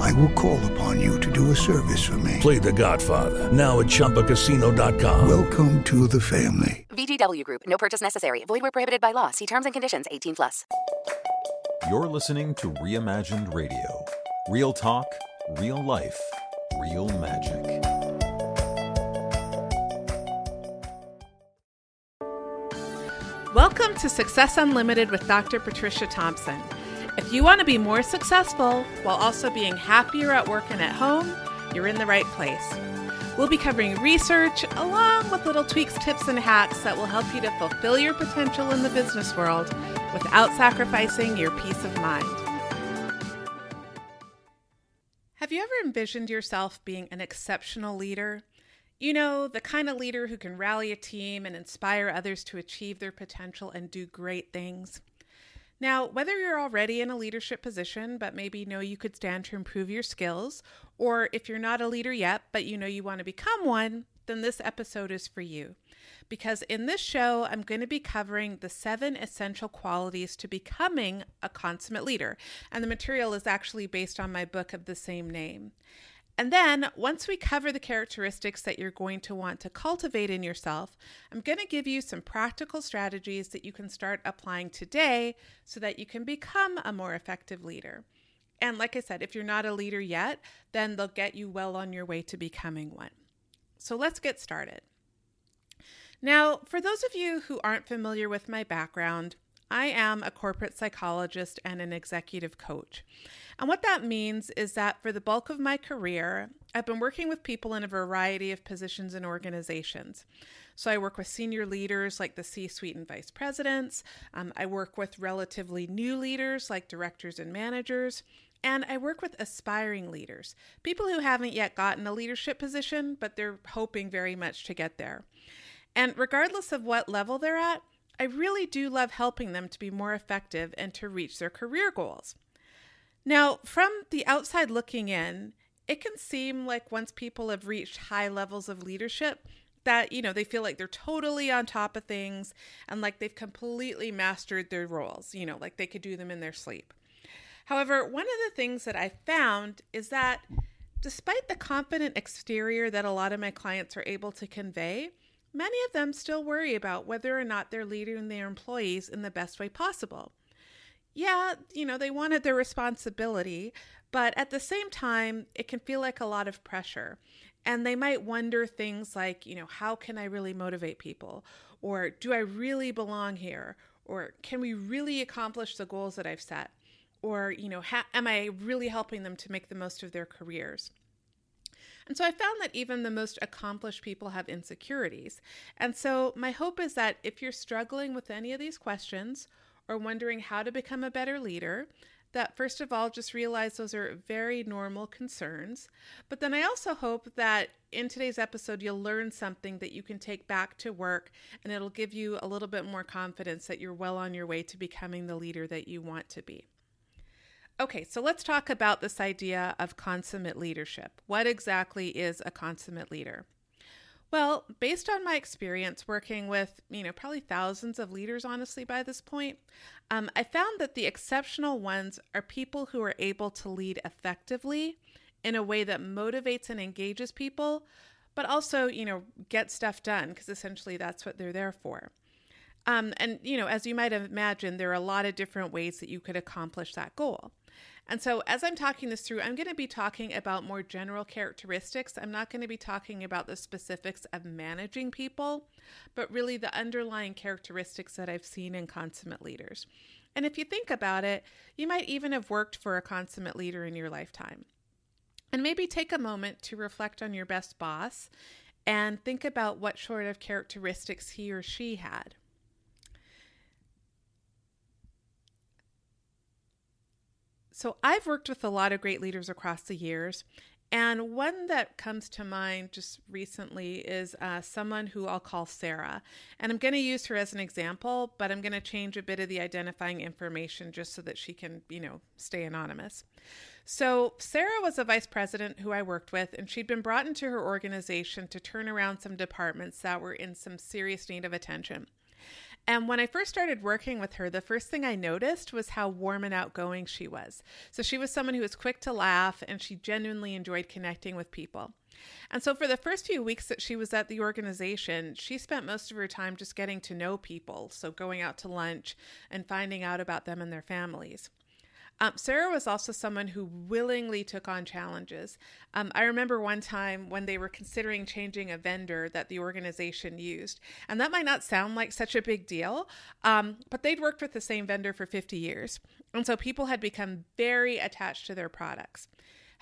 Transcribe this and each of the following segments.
I will call upon you to do a service for me. Play The Godfather now at ChumbaCasino.com. Welcome to the family. VGW Group. No purchase necessary. Void where prohibited by law. See terms and conditions. 18 plus. You're listening to Reimagined Radio. Real talk, real life, real magic. Welcome to Success Unlimited with Dr. Patricia Thompson. If you want to be more successful while also being happier at work and at home, you're in the right place. We'll be covering research along with little tweaks, tips, and hacks that will help you to fulfill your potential in the business world without sacrificing your peace of mind. Have you ever envisioned yourself being an exceptional leader? You know, the kind of leader who can rally a team and inspire others to achieve their potential and do great things. Now, whether you're already in a leadership position, but maybe know you could stand to improve your skills, or if you're not a leader yet, but you know you want to become one, then this episode is for you. Because in this show, I'm going to be covering the seven essential qualities to becoming a consummate leader. And the material is actually based on my book of the same name. And then, once we cover the characteristics that you're going to want to cultivate in yourself, I'm going to give you some practical strategies that you can start applying today so that you can become a more effective leader. And like I said, if you're not a leader yet, then they'll get you well on your way to becoming one. So let's get started. Now, for those of you who aren't familiar with my background, I am a corporate psychologist and an executive coach. And what that means is that for the bulk of my career, I've been working with people in a variety of positions and organizations. So I work with senior leaders like the C suite and vice presidents. Um, I work with relatively new leaders like directors and managers. And I work with aspiring leaders, people who haven't yet gotten a leadership position, but they're hoping very much to get there. And regardless of what level they're at, I really do love helping them to be more effective and to reach their career goals. Now, from the outside looking in, it can seem like once people have reached high levels of leadership, that you know they feel like they're totally on top of things and like they've completely mastered their roles you know like they could do them in their sleep however one of the things that i found is that despite the confident exterior that a lot of my clients are able to convey many of them still worry about whether or not they're leading their employees in the best way possible yeah, you know, they wanted their responsibility, but at the same time, it can feel like a lot of pressure. And they might wonder things like, you know, how can I really motivate people? Or do I really belong here? Or can we really accomplish the goals that I've set? Or, you know, ha- am I really helping them to make the most of their careers? And so I found that even the most accomplished people have insecurities. And so my hope is that if you're struggling with any of these questions, or wondering how to become a better leader, that first of all, just realize those are very normal concerns. But then I also hope that in today's episode, you'll learn something that you can take back to work and it'll give you a little bit more confidence that you're well on your way to becoming the leader that you want to be. Okay, so let's talk about this idea of consummate leadership. What exactly is a consummate leader? Well, based on my experience working with, you know, probably thousands of leaders, honestly, by this point, um, I found that the exceptional ones are people who are able to lead effectively in a way that motivates and engages people, but also, you know, get stuff done because essentially that's what they're there for. Um, and, you know, as you might imagine, there are a lot of different ways that you could accomplish that goal. And so, as I'm talking this through, I'm going to be talking about more general characteristics. I'm not going to be talking about the specifics of managing people, but really the underlying characteristics that I've seen in consummate leaders. And if you think about it, you might even have worked for a consummate leader in your lifetime. And maybe take a moment to reflect on your best boss and think about what sort of characteristics he or she had. So I've worked with a lot of great leaders across the years, And one that comes to mind just recently is uh, someone who I'll call Sarah. And I'm going to use her as an example, but I'm going to change a bit of the identifying information just so that she can, you know, stay anonymous. So, Sarah was a vice president who I worked with, and she'd been brought into her organization to turn around some departments that were in some serious need of attention. And when I first started working with her, the first thing I noticed was how warm and outgoing she was. So she was someone who was quick to laugh and she genuinely enjoyed connecting with people. And so for the first few weeks that she was at the organization, she spent most of her time just getting to know people. So going out to lunch and finding out about them and their families. Um, Sarah was also someone who willingly took on challenges. Um, I remember one time when they were considering changing a vendor that the organization used. And that might not sound like such a big deal, um, but they'd worked with the same vendor for 50 years. And so people had become very attached to their products.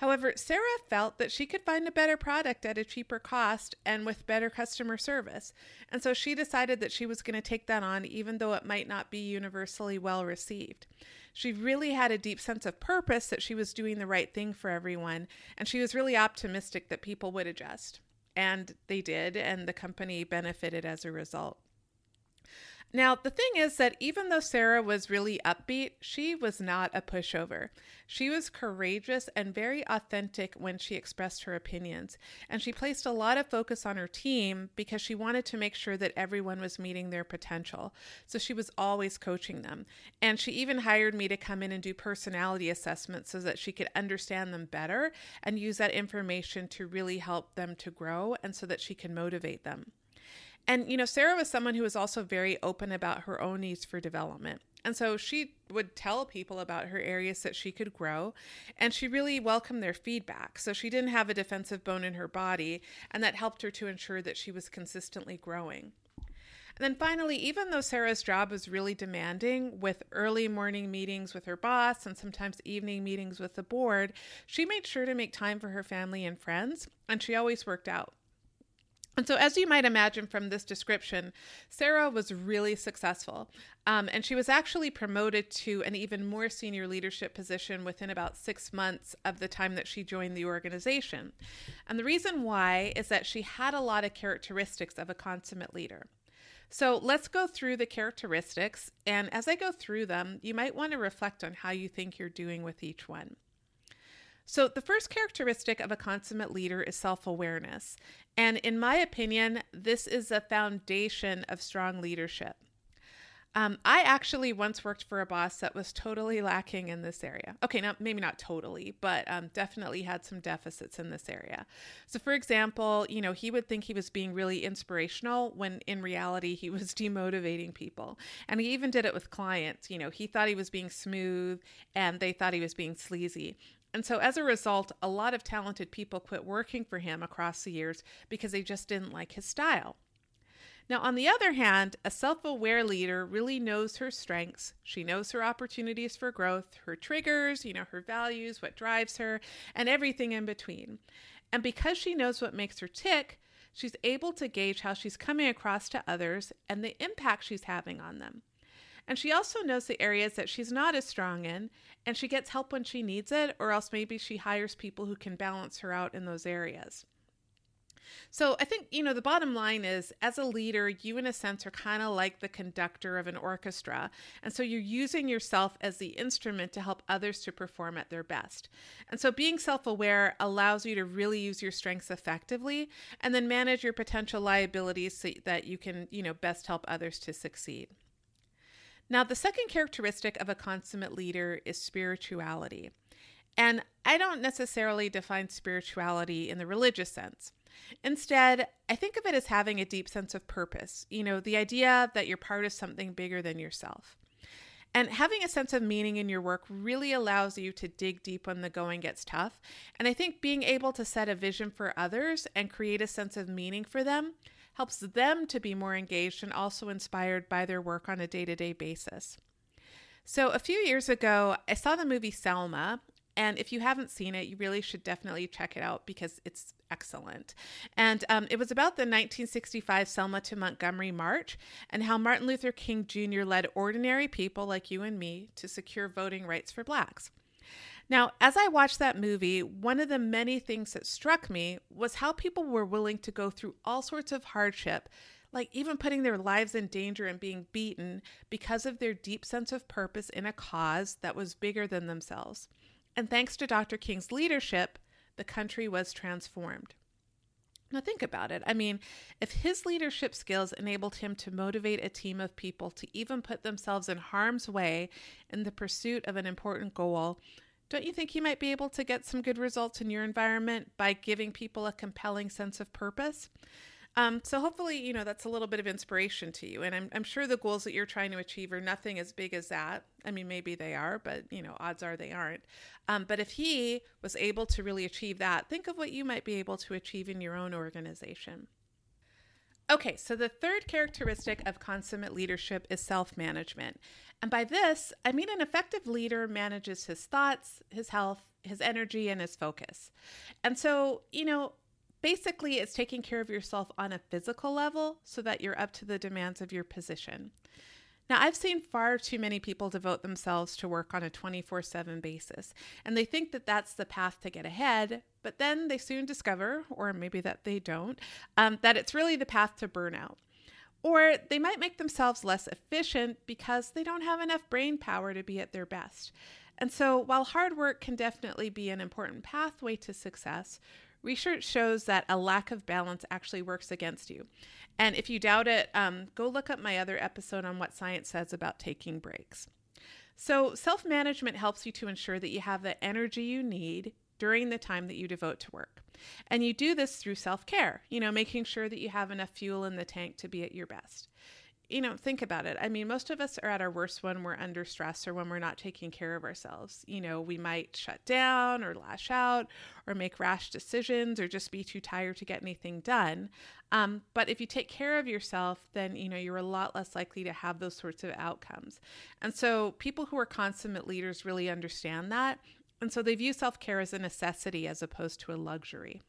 However, Sarah felt that she could find a better product at a cheaper cost and with better customer service. And so she decided that she was going to take that on, even though it might not be universally well received. She really had a deep sense of purpose that she was doing the right thing for everyone, and she was really optimistic that people would adjust. And they did, and the company benefited as a result. Now, the thing is that even though Sarah was really upbeat, she was not a pushover. She was courageous and very authentic when she expressed her opinions. And she placed a lot of focus on her team because she wanted to make sure that everyone was meeting their potential. So she was always coaching them. And she even hired me to come in and do personality assessments so that she could understand them better and use that information to really help them to grow and so that she can motivate them. And, you know, Sarah was someone who was also very open about her own needs for development. And so she would tell people about her areas that she could grow, and she really welcomed their feedback. So she didn't have a defensive bone in her body, and that helped her to ensure that she was consistently growing. And then finally, even though Sarah's job was really demanding with early morning meetings with her boss and sometimes evening meetings with the board, she made sure to make time for her family and friends, and she always worked out. And so, as you might imagine from this description, Sarah was really successful. Um, and she was actually promoted to an even more senior leadership position within about six months of the time that she joined the organization. And the reason why is that she had a lot of characteristics of a consummate leader. So let's go through the characteristics. And as I go through them, you might want to reflect on how you think you're doing with each one. So, the first characteristic of a consummate leader is self awareness. And in my opinion, this is a foundation of strong leadership. Um, I actually once worked for a boss that was totally lacking in this area. Okay, now maybe not totally, but um, definitely had some deficits in this area. So, for example, you know, he would think he was being really inspirational when in reality he was demotivating people. And he even did it with clients. You know, he thought he was being smooth and they thought he was being sleazy. And so, as a result, a lot of talented people quit working for him across the years because they just didn't like his style. Now, on the other hand, a self aware leader really knows her strengths. She knows her opportunities for growth, her triggers, you know, her values, what drives her, and everything in between. And because she knows what makes her tick, she's able to gauge how she's coming across to others and the impact she's having on them. And she also knows the areas that she's not as strong in, and she gets help when she needs it, or else maybe she hires people who can balance her out in those areas. So I think, you know, the bottom line is as a leader, you in a sense are kind of like the conductor of an orchestra. And so you're using yourself as the instrument to help others to perform at their best. And so being self aware allows you to really use your strengths effectively and then manage your potential liabilities so that you can, you know, best help others to succeed. Now, the second characteristic of a consummate leader is spirituality. And I don't necessarily define spirituality in the religious sense. Instead, I think of it as having a deep sense of purpose, you know, the idea that you're part of something bigger than yourself. And having a sense of meaning in your work really allows you to dig deep when the going gets tough. And I think being able to set a vision for others and create a sense of meaning for them helps them to be more engaged and also inspired by their work on a day to day basis. So, a few years ago, I saw the movie Selma, and if you haven't seen it, you really should definitely check it out because it's excellent. And um, it was about the 1965 Selma to Montgomery March and how Martin Luther King Jr. led ordinary people like you and me to secure voting rights for blacks. Now, as I watched that movie, one of the many things that struck me was how people were willing to go through all sorts of hardship, like even putting their lives in danger and being beaten because of their deep sense of purpose in a cause that was bigger than themselves. And thanks to Dr. King's leadership, the country was transformed. Now, think about it. I mean, if his leadership skills enabled him to motivate a team of people to even put themselves in harm's way in the pursuit of an important goal, don't you think he might be able to get some good results in your environment by giving people a compelling sense of purpose? Um, so hopefully, you know, that's a little bit of inspiration to you. And I'm, I'm sure the goals that you're trying to achieve are nothing as big as that. I mean, maybe they are, but, you know, odds are they aren't. Um, but if he was able to really achieve that, think of what you might be able to achieve in your own organization. Okay, so the third characteristic of consummate leadership is self management. And by this, I mean an effective leader manages his thoughts, his health, his energy, and his focus. And so, you know, Basically, it's taking care of yourself on a physical level so that you're up to the demands of your position. Now, I've seen far too many people devote themselves to work on a 24 7 basis, and they think that that's the path to get ahead, but then they soon discover, or maybe that they don't, um, that it's really the path to burnout. Or they might make themselves less efficient because they don't have enough brain power to be at their best. And so, while hard work can definitely be an important pathway to success, Research shows that a lack of balance actually works against you. And if you doubt it, um, go look up my other episode on what science says about taking breaks. So, self management helps you to ensure that you have the energy you need during the time that you devote to work. And you do this through self care, you know, making sure that you have enough fuel in the tank to be at your best you know, think about it. I mean, most of us are at our worst when we're under stress or when we're not taking care of ourselves. You know, we might shut down or lash out or make rash decisions or just be too tired to get anything done. Um, but if you take care of yourself, then, you know, you're a lot less likely to have those sorts of outcomes. And so people who are consummate leaders really understand that. And so they view self care as a necessity as opposed to a luxury.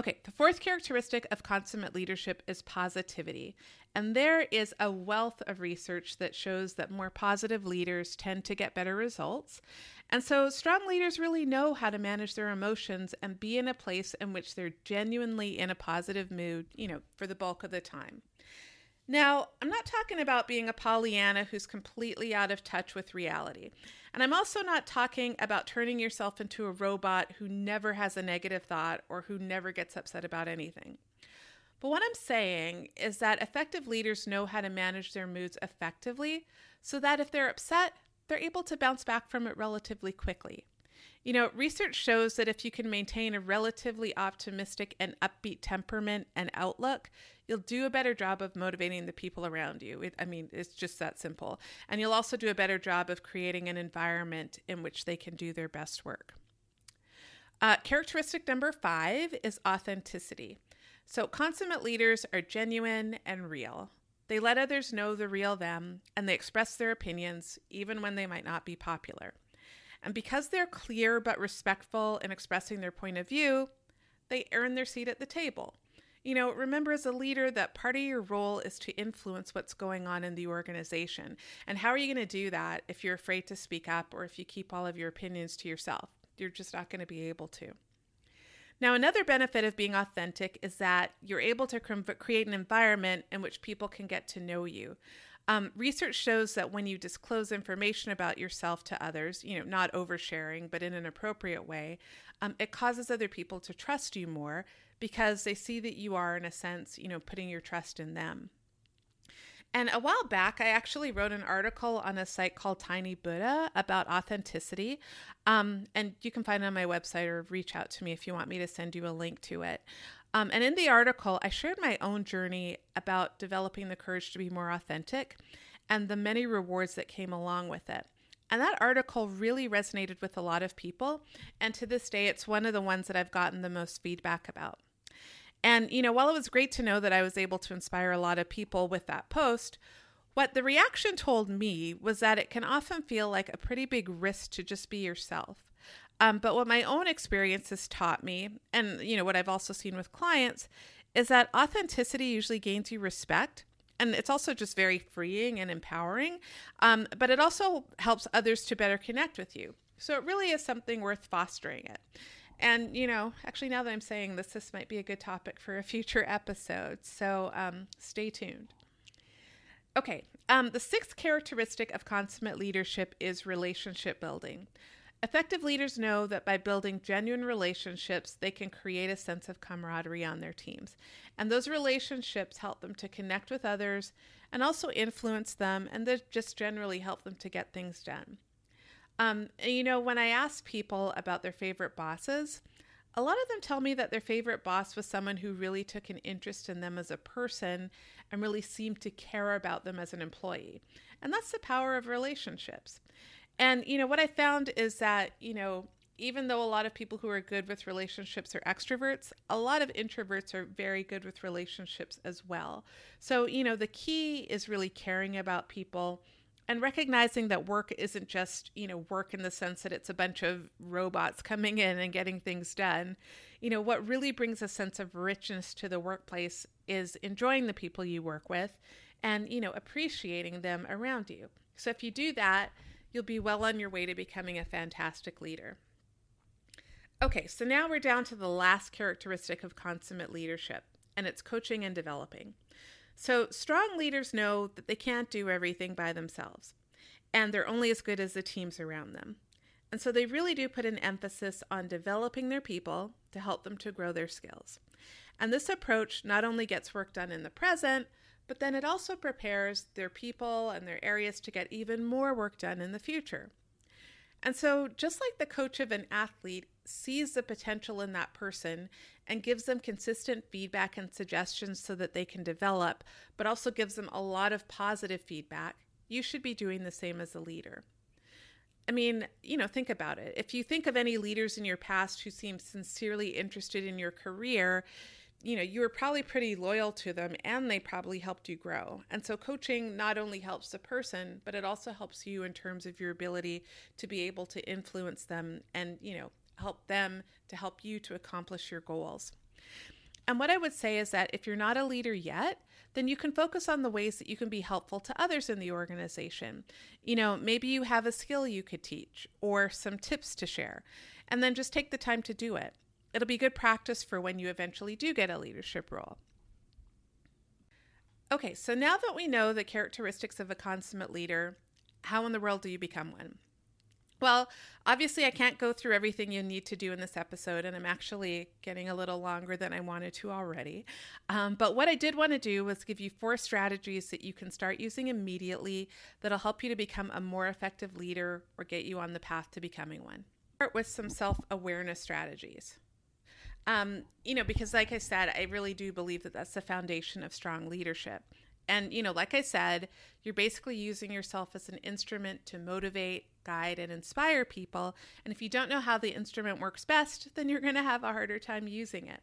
Okay, the fourth characteristic of consummate leadership is positivity. And there is a wealth of research that shows that more positive leaders tend to get better results. And so, strong leaders really know how to manage their emotions and be in a place in which they're genuinely in a positive mood, you know, for the bulk of the time. Now, I'm not talking about being a Pollyanna who's completely out of touch with reality. And I'm also not talking about turning yourself into a robot who never has a negative thought or who never gets upset about anything. But what I'm saying is that effective leaders know how to manage their moods effectively so that if they're upset, they're able to bounce back from it relatively quickly. You know, research shows that if you can maintain a relatively optimistic and upbeat temperament and outlook, you'll do a better job of motivating the people around you. It, I mean, it's just that simple. And you'll also do a better job of creating an environment in which they can do their best work. Uh, characteristic number five is authenticity. So, consummate leaders are genuine and real. They let others know the real them and they express their opinions even when they might not be popular. And because they're clear but respectful in expressing their point of view, they earn their seat at the table. You know, remember as a leader that part of your role is to influence what's going on in the organization. And how are you going to do that if you're afraid to speak up or if you keep all of your opinions to yourself? You're just not going to be able to. Now, another benefit of being authentic is that you're able to create an environment in which people can get to know you. Um, research shows that when you disclose information about yourself to others, you know, not oversharing, but in an appropriate way, um, it causes other people to trust you more because they see that you are, in a sense, you know, putting your trust in them. And a while back, I actually wrote an article on a site called Tiny Buddha about authenticity. Um, and you can find it on my website or reach out to me if you want me to send you a link to it. Um, and in the article, I shared my own journey about developing the courage to be more authentic and the many rewards that came along with it. And that article really resonated with a lot of people. And to this day, it's one of the ones that I've gotten the most feedback about. And, you know, while it was great to know that I was able to inspire a lot of people with that post, what the reaction told me was that it can often feel like a pretty big risk to just be yourself. Um, but what my own experience has taught me, and you know what I've also seen with clients, is that authenticity usually gains you respect, and it's also just very freeing and empowering. Um, but it also helps others to better connect with you. So it really is something worth fostering it. And, you know, actually, now that I'm saying this, this might be a good topic for a future episode. So um, stay tuned. Okay, um, the sixth characteristic of consummate leadership is relationship building. Effective leaders know that by building genuine relationships, they can create a sense of camaraderie on their teams. And those relationships help them to connect with others and also influence them and just generally help them to get things done. Um, you know, when I ask people about their favorite bosses, a lot of them tell me that their favorite boss was someone who really took an interest in them as a person and really seemed to care about them as an employee. And that's the power of relationships. And, you know, what I found is that, you know, even though a lot of people who are good with relationships are extroverts, a lot of introverts are very good with relationships as well. So, you know, the key is really caring about people and recognizing that work isn't just, you know, work in the sense that it's a bunch of robots coming in and getting things done. You know, what really brings a sense of richness to the workplace is enjoying the people you work with and, you know, appreciating them around you. So if you do that, you'll be well on your way to becoming a fantastic leader. Okay, so now we're down to the last characteristic of consummate leadership, and it's coaching and developing. So, strong leaders know that they can't do everything by themselves, and they're only as good as the teams around them. And so, they really do put an emphasis on developing their people to help them to grow their skills. And this approach not only gets work done in the present, but then it also prepares their people and their areas to get even more work done in the future. And so, just like the coach of an athlete sees the potential in that person and gives them consistent feedback and suggestions so that they can develop, but also gives them a lot of positive feedback, you should be doing the same as a leader. I mean, you know, think about it. If you think of any leaders in your past who seem sincerely interested in your career, you know, you were probably pretty loyal to them and they probably helped you grow. And so coaching not only helps the person, but it also helps you in terms of your ability to be able to influence them and, you know, help them to help you to accomplish your goals. And what I would say is that if you're not a leader yet, then you can focus on the ways that you can be helpful to others in the organization. You know, maybe you have a skill you could teach or some tips to share, and then just take the time to do it. It'll be good practice for when you eventually do get a leadership role. Okay, so now that we know the characteristics of a consummate leader, how in the world do you become one? Well, obviously, I can't go through everything you need to do in this episode, and I'm actually getting a little longer than I wanted to already. Um, but what I did want to do was give you four strategies that you can start using immediately that'll help you to become a more effective leader or get you on the path to becoming one. Start with some self awareness strategies. Um, you know, because like I said, I really do believe that that's the foundation of strong leadership. And, you know, like I said, you're basically using yourself as an instrument to motivate, guide, and inspire people. And if you don't know how the instrument works best, then you're going to have a harder time using it.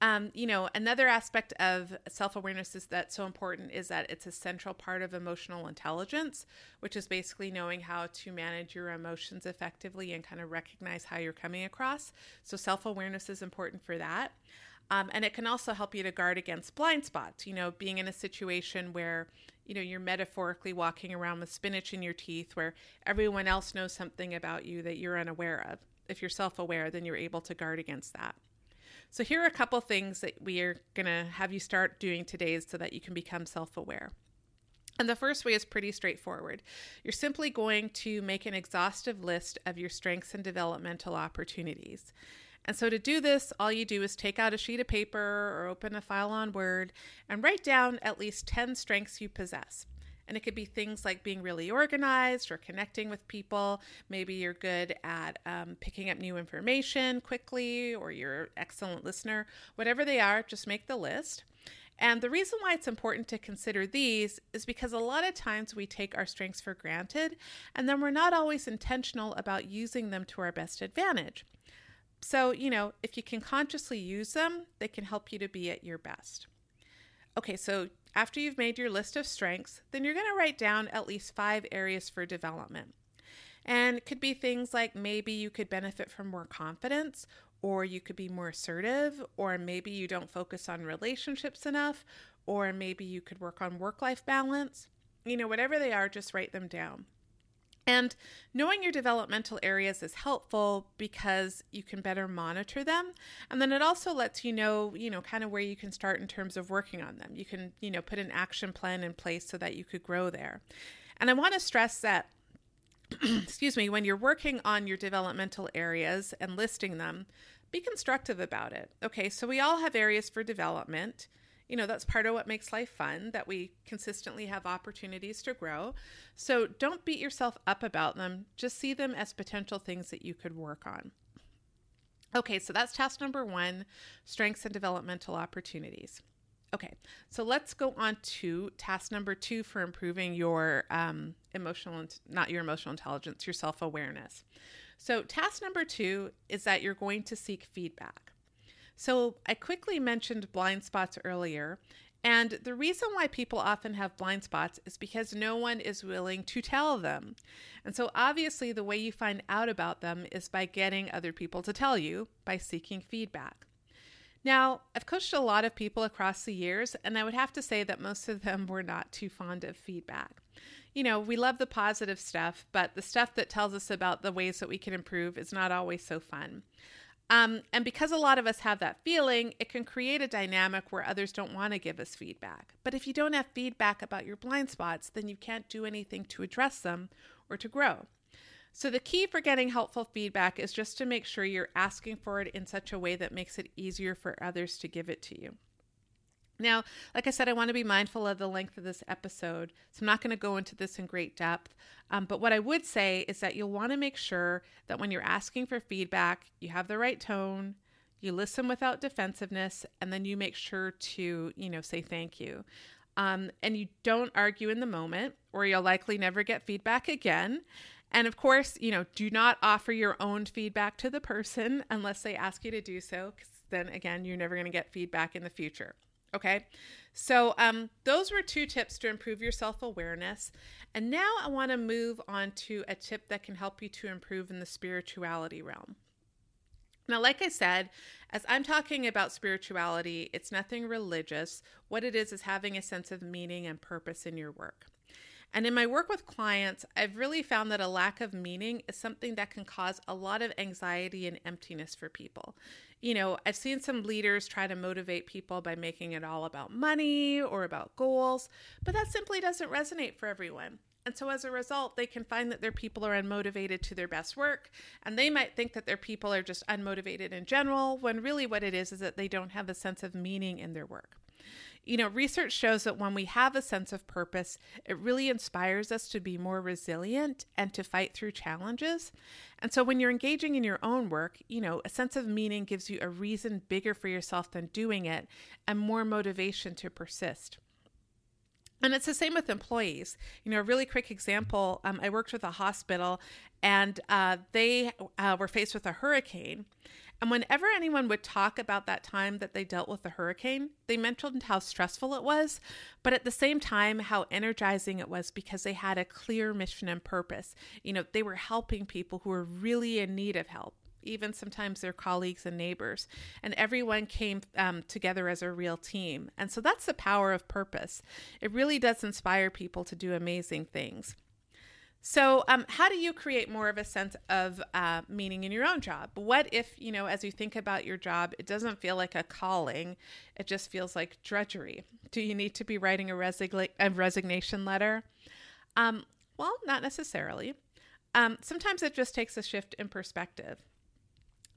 Um, you know, another aspect of self awareness is that's so important is that it's a central part of emotional intelligence, which is basically knowing how to manage your emotions effectively and kind of recognize how you're coming across. So, self awareness is important for that. Um, and it can also help you to guard against blind spots, you know, being in a situation where, you know, you're metaphorically walking around with spinach in your teeth where everyone else knows something about you that you're unaware of. If you're self aware, then you're able to guard against that. So, here are a couple things that we are going to have you start doing today so that you can become self aware. And the first way is pretty straightforward. You're simply going to make an exhaustive list of your strengths and developmental opportunities. And so, to do this, all you do is take out a sheet of paper or open a file on Word and write down at least 10 strengths you possess. And it could be things like being really organized or connecting with people. Maybe you're good at um, picking up new information quickly or you're an excellent listener. Whatever they are, just make the list. And the reason why it's important to consider these is because a lot of times we take our strengths for granted and then we're not always intentional about using them to our best advantage. So, you know, if you can consciously use them, they can help you to be at your best. Okay, so after you've made your list of strengths, then you're going to write down at least five areas for development. And it could be things like maybe you could benefit from more confidence, or you could be more assertive, or maybe you don't focus on relationships enough, or maybe you could work on work life balance. You know, whatever they are, just write them down. And knowing your developmental areas is helpful because you can better monitor them. And then it also lets you know, you know, kind of where you can start in terms of working on them. You can, you know, put an action plan in place so that you could grow there. And I want to stress that excuse me, when you're working on your developmental areas and listing them, be constructive about it. Okay, so we all have areas for development. You know, that's part of what makes life fun, that we consistently have opportunities to grow. So don't beat yourself up about them, just see them as potential things that you could work on. Okay, so that's task number one strengths and developmental opportunities. Okay, so let's go on to task number two for improving your um, emotional, not your emotional intelligence, your self awareness. So, task number two is that you're going to seek feedback. So, I quickly mentioned blind spots earlier, and the reason why people often have blind spots is because no one is willing to tell them. And so, obviously, the way you find out about them is by getting other people to tell you, by seeking feedback. Now, I've coached a lot of people across the years, and I would have to say that most of them were not too fond of feedback you know, we love the positive stuff, but the stuff that tells us about the ways that we can improve is not always so fun. Um, and because a lot of us have that feeling, it can create a dynamic where others don't want to give us feedback. But if you don't have feedback about your blind spots, then you can't do anything to address them or to grow. So, the key for getting helpful feedback is just to make sure you're asking for it in such a way that makes it easier for others to give it to you. Now, like I said, I want to be mindful of the length of this episode, so I'm not going to go into this in great depth. Um, but what I would say is that you'll want to make sure that when you're asking for feedback, you have the right tone, you listen without defensiveness, and then you make sure to, you know, say thank you. Um, and you don't argue in the moment, or you'll likely never get feedback again. And of course, you know, do not offer your own feedback to the person unless they ask you to do so, because then again, you're never going to get feedback in the future. Okay, so um, those were two tips to improve your self awareness. And now I want to move on to a tip that can help you to improve in the spirituality realm. Now, like I said, as I'm talking about spirituality, it's nothing religious. What it is is having a sense of meaning and purpose in your work. And in my work with clients, I've really found that a lack of meaning is something that can cause a lot of anxiety and emptiness for people you know, I've seen some leaders try to motivate people by making it all about money or about goals, but that simply doesn't resonate for everyone. And so as a result, they can find that their people are unmotivated to their best work, and they might think that their people are just unmotivated in general, when really what it is is that they don't have a sense of meaning in their work. You know, research shows that when we have a sense of purpose, it really inspires us to be more resilient and to fight through challenges. And so when you're engaging in your own work, you know, a sense of meaning gives you a reason bigger for yourself than doing it and more motivation to persist. And it's the same with employees. You know, a really quick example um, I worked with a hospital and uh, they uh, were faced with a hurricane. And whenever anyone would talk about that time that they dealt with the hurricane, they mentioned how stressful it was, but at the same time, how energizing it was because they had a clear mission and purpose. You know, they were helping people who were really in need of help, even sometimes their colleagues and neighbors. And everyone came um, together as a real team. And so that's the power of purpose. It really does inspire people to do amazing things. So, um, how do you create more of a sense of uh, meaning in your own job? What if, you know, as you think about your job, it doesn't feel like a calling, it just feels like drudgery? Do you need to be writing a, a resignation letter? Um, well, not necessarily. Um, sometimes it just takes a shift in perspective.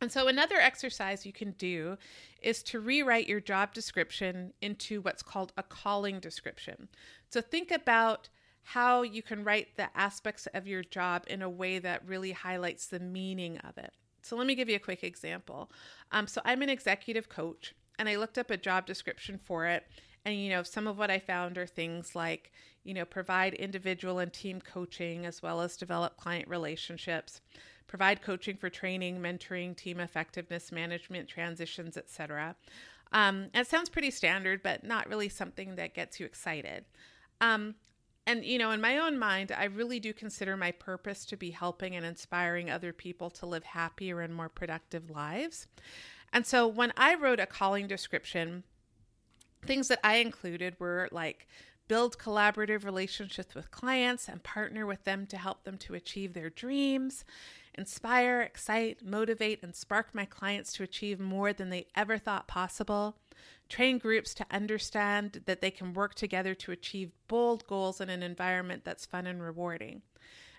And so, another exercise you can do is to rewrite your job description into what's called a calling description. So, think about how you can write the aspects of your job in a way that really highlights the meaning of it. So, let me give you a quick example. Um, so, I'm an executive coach, and I looked up a job description for it. And, you know, some of what I found are things like, you know, provide individual and team coaching as well as develop client relationships, provide coaching for training, mentoring, team effectiveness management, transitions, etc. Um, it sounds pretty standard, but not really something that gets you excited. Um, and, you know, in my own mind, I really do consider my purpose to be helping and inspiring other people to live happier and more productive lives. And so when I wrote a calling description, things that I included were like build collaborative relationships with clients and partner with them to help them to achieve their dreams, inspire, excite, motivate, and spark my clients to achieve more than they ever thought possible, train groups to understand that they can work together to achieve bold goals in an environment that's fun and rewarding.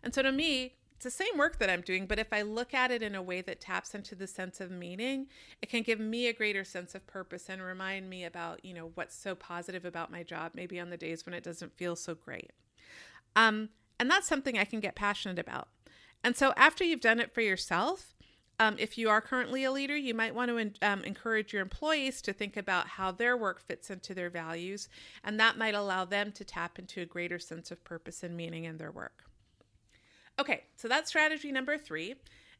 And so to me, it's the same work that I'm doing, but if I look at it in a way that taps into the sense of meaning, it can give me a greater sense of purpose and remind me about, you know, what's so positive about my job, maybe on the days when it doesn't feel so great. Um, and that's something I can get passionate about. And so after you've done it for yourself, um, if you are currently a leader, you might want to um, encourage your employees to think about how their work fits into their values, and that might allow them to tap into a greater sense of purpose and meaning in their work. Okay, so that's strategy number three.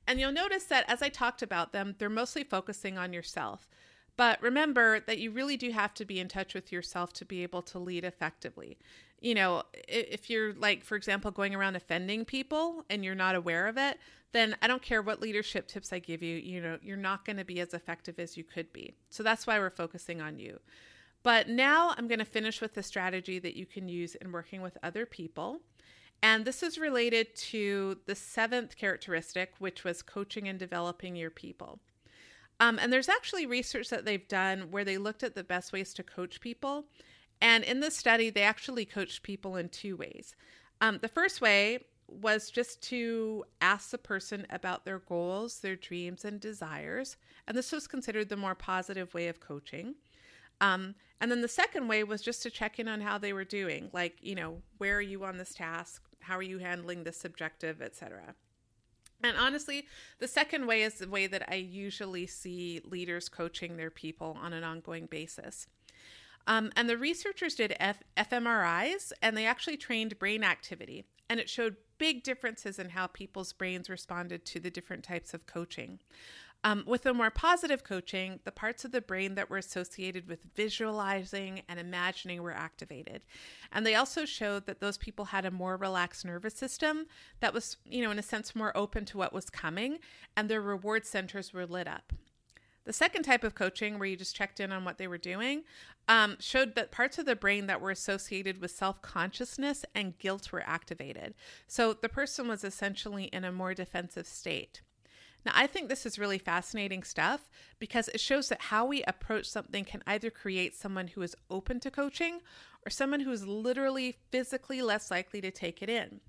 And you'll notice that as I talked about them, they're mostly focusing on yourself. But remember that you really do have to be in touch with yourself to be able to lead effectively. You know, if you're like, for example, going around offending people and you're not aware of it, then I don't care what leadership tips I give you, you know, you're not going to be as effective as you could be. So that's why we're focusing on you. But now I'm going to finish with the strategy that you can use in working with other people. And this is related to the seventh characteristic, which was coaching and developing your people. Um, and there's actually research that they've done where they looked at the best ways to coach people. And in this study, they actually coached people in two ways. Um, the first way was just to ask the person about their goals, their dreams, and desires. And this was considered the more positive way of coaching. Um, and then the second way was just to check in on how they were doing, like, you know, where are you on this task? How are you handling this objective, etc. And honestly, the second way is the way that I usually see leaders coaching their people on an ongoing basis. Um, and the researchers did F- fMRIs and they actually trained brain activity. And it showed big differences in how people's brains responded to the different types of coaching. Um, with the more positive coaching, the parts of the brain that were associated with visualizing and imagining were activated. And they also showed that those people had a more relaxed nervous system that was, you know, in a sense, more open to what was coming, and their reward centers were lit up. The second type of coaching, where you just checked in on what they were doing, um, showed that parts of the brain that were associated with self consciousness and guilt were activated. So the person was essentially in a more defensive state. Now, I think this is really fascinating stuff because it shows that how we approach something can either create someone who is open to coaching or someone who is literally physically less likely to take it in.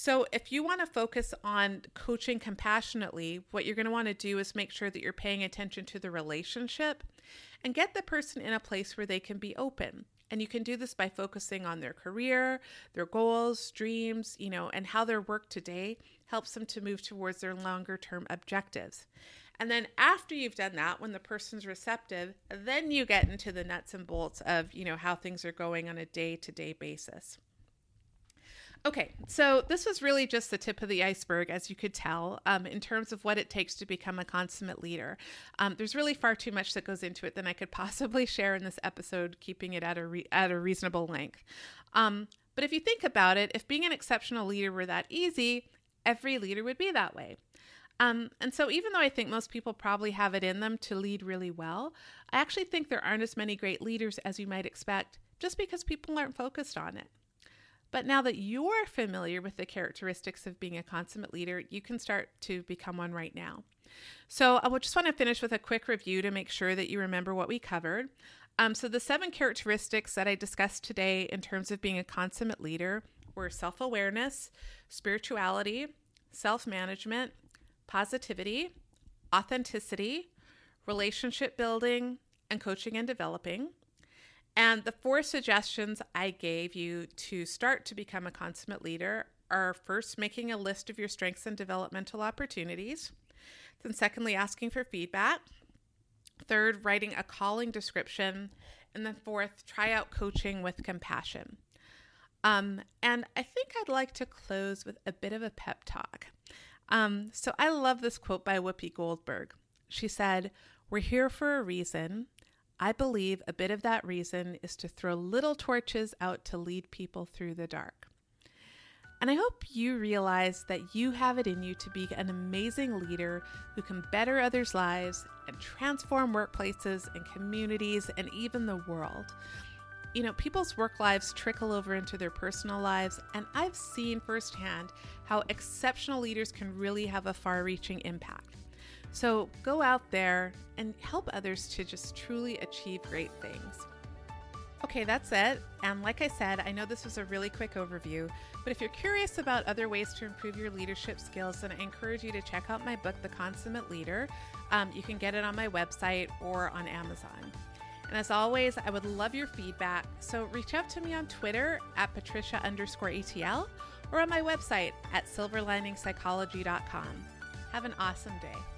So, if you want to focus on coaching compassionately, what you're going to want to do is make sure that you're paying attention to the relationship and get the person in a place where they can be open. And you can do this by focusing on their career, their goals, dreams, you know, and how their work today helps them to move towards their longer term objectives. And then after you've done that, when the person's receptive, then you get into the nuts and bolts of, you know, how things are going on a day-to-day basis. Okay, so this was really just the tip of the iceberg, as you could tell, um, in terms of what it takes to become a consummate leader. Um, there's really far too much that goes into it than I could possibly share in this episode, keeping it at a re- at a reasonable length. Um, but if you think about it, if being an exceptional leader were that easy, every leader would be that way. Um, and so, even though I think most people probably have it in them to lead really well, I actually think there aren't as many great leaders as you might expect just because people aren't focused on it. But now that you're familiar with the characteristics of being a consummate leader, you can start to become one right now. So, I just want to finish with a quick review to make sure that you remember what we covered. Um, so, the seven characteristics that I discussed today in terms of being a consummate leader were self awareness, spirituality, self management, positivity, authenticity, relationship building, and coaching and developing. And the four suggestions I gave you to start to become a consummate leader are first, making a list of your strengths and developmental opportunities. Then, secondly, asking for feedback. Third, writing a calling description. And then, fourth, try out coaching with compassion. Um, and I think I'd like to close with a bit of a pep talk. Um, so I love this quote by Whoopi Goldberg. She said, We're here for a reason. I believe a bit of that reason is to throw little torches out to lead people through the dark. And I hope you realize that you have it in you to be an amazing leader who can better others' lives and transform workplaces and communities and even the world. you know, people's work lives trickle over into their personal lives, and I've seen firsthand how exceptional leaders can really have a far reaching impact. So go out there and help others to just truly achieve great things. Okay, that's it. And like I said, I know this was a really quick overview, but if you're curious about other ways to improve your leadership skills, then I encourage you to check out my book, The Consummate Leader. Um, you can get it on my website or on Amazon. And as always, I would love your feedback. So reach out to me on Twitter at Patricia underscore ATL or on my website at silverliningspsychology.com. Have an awesome day.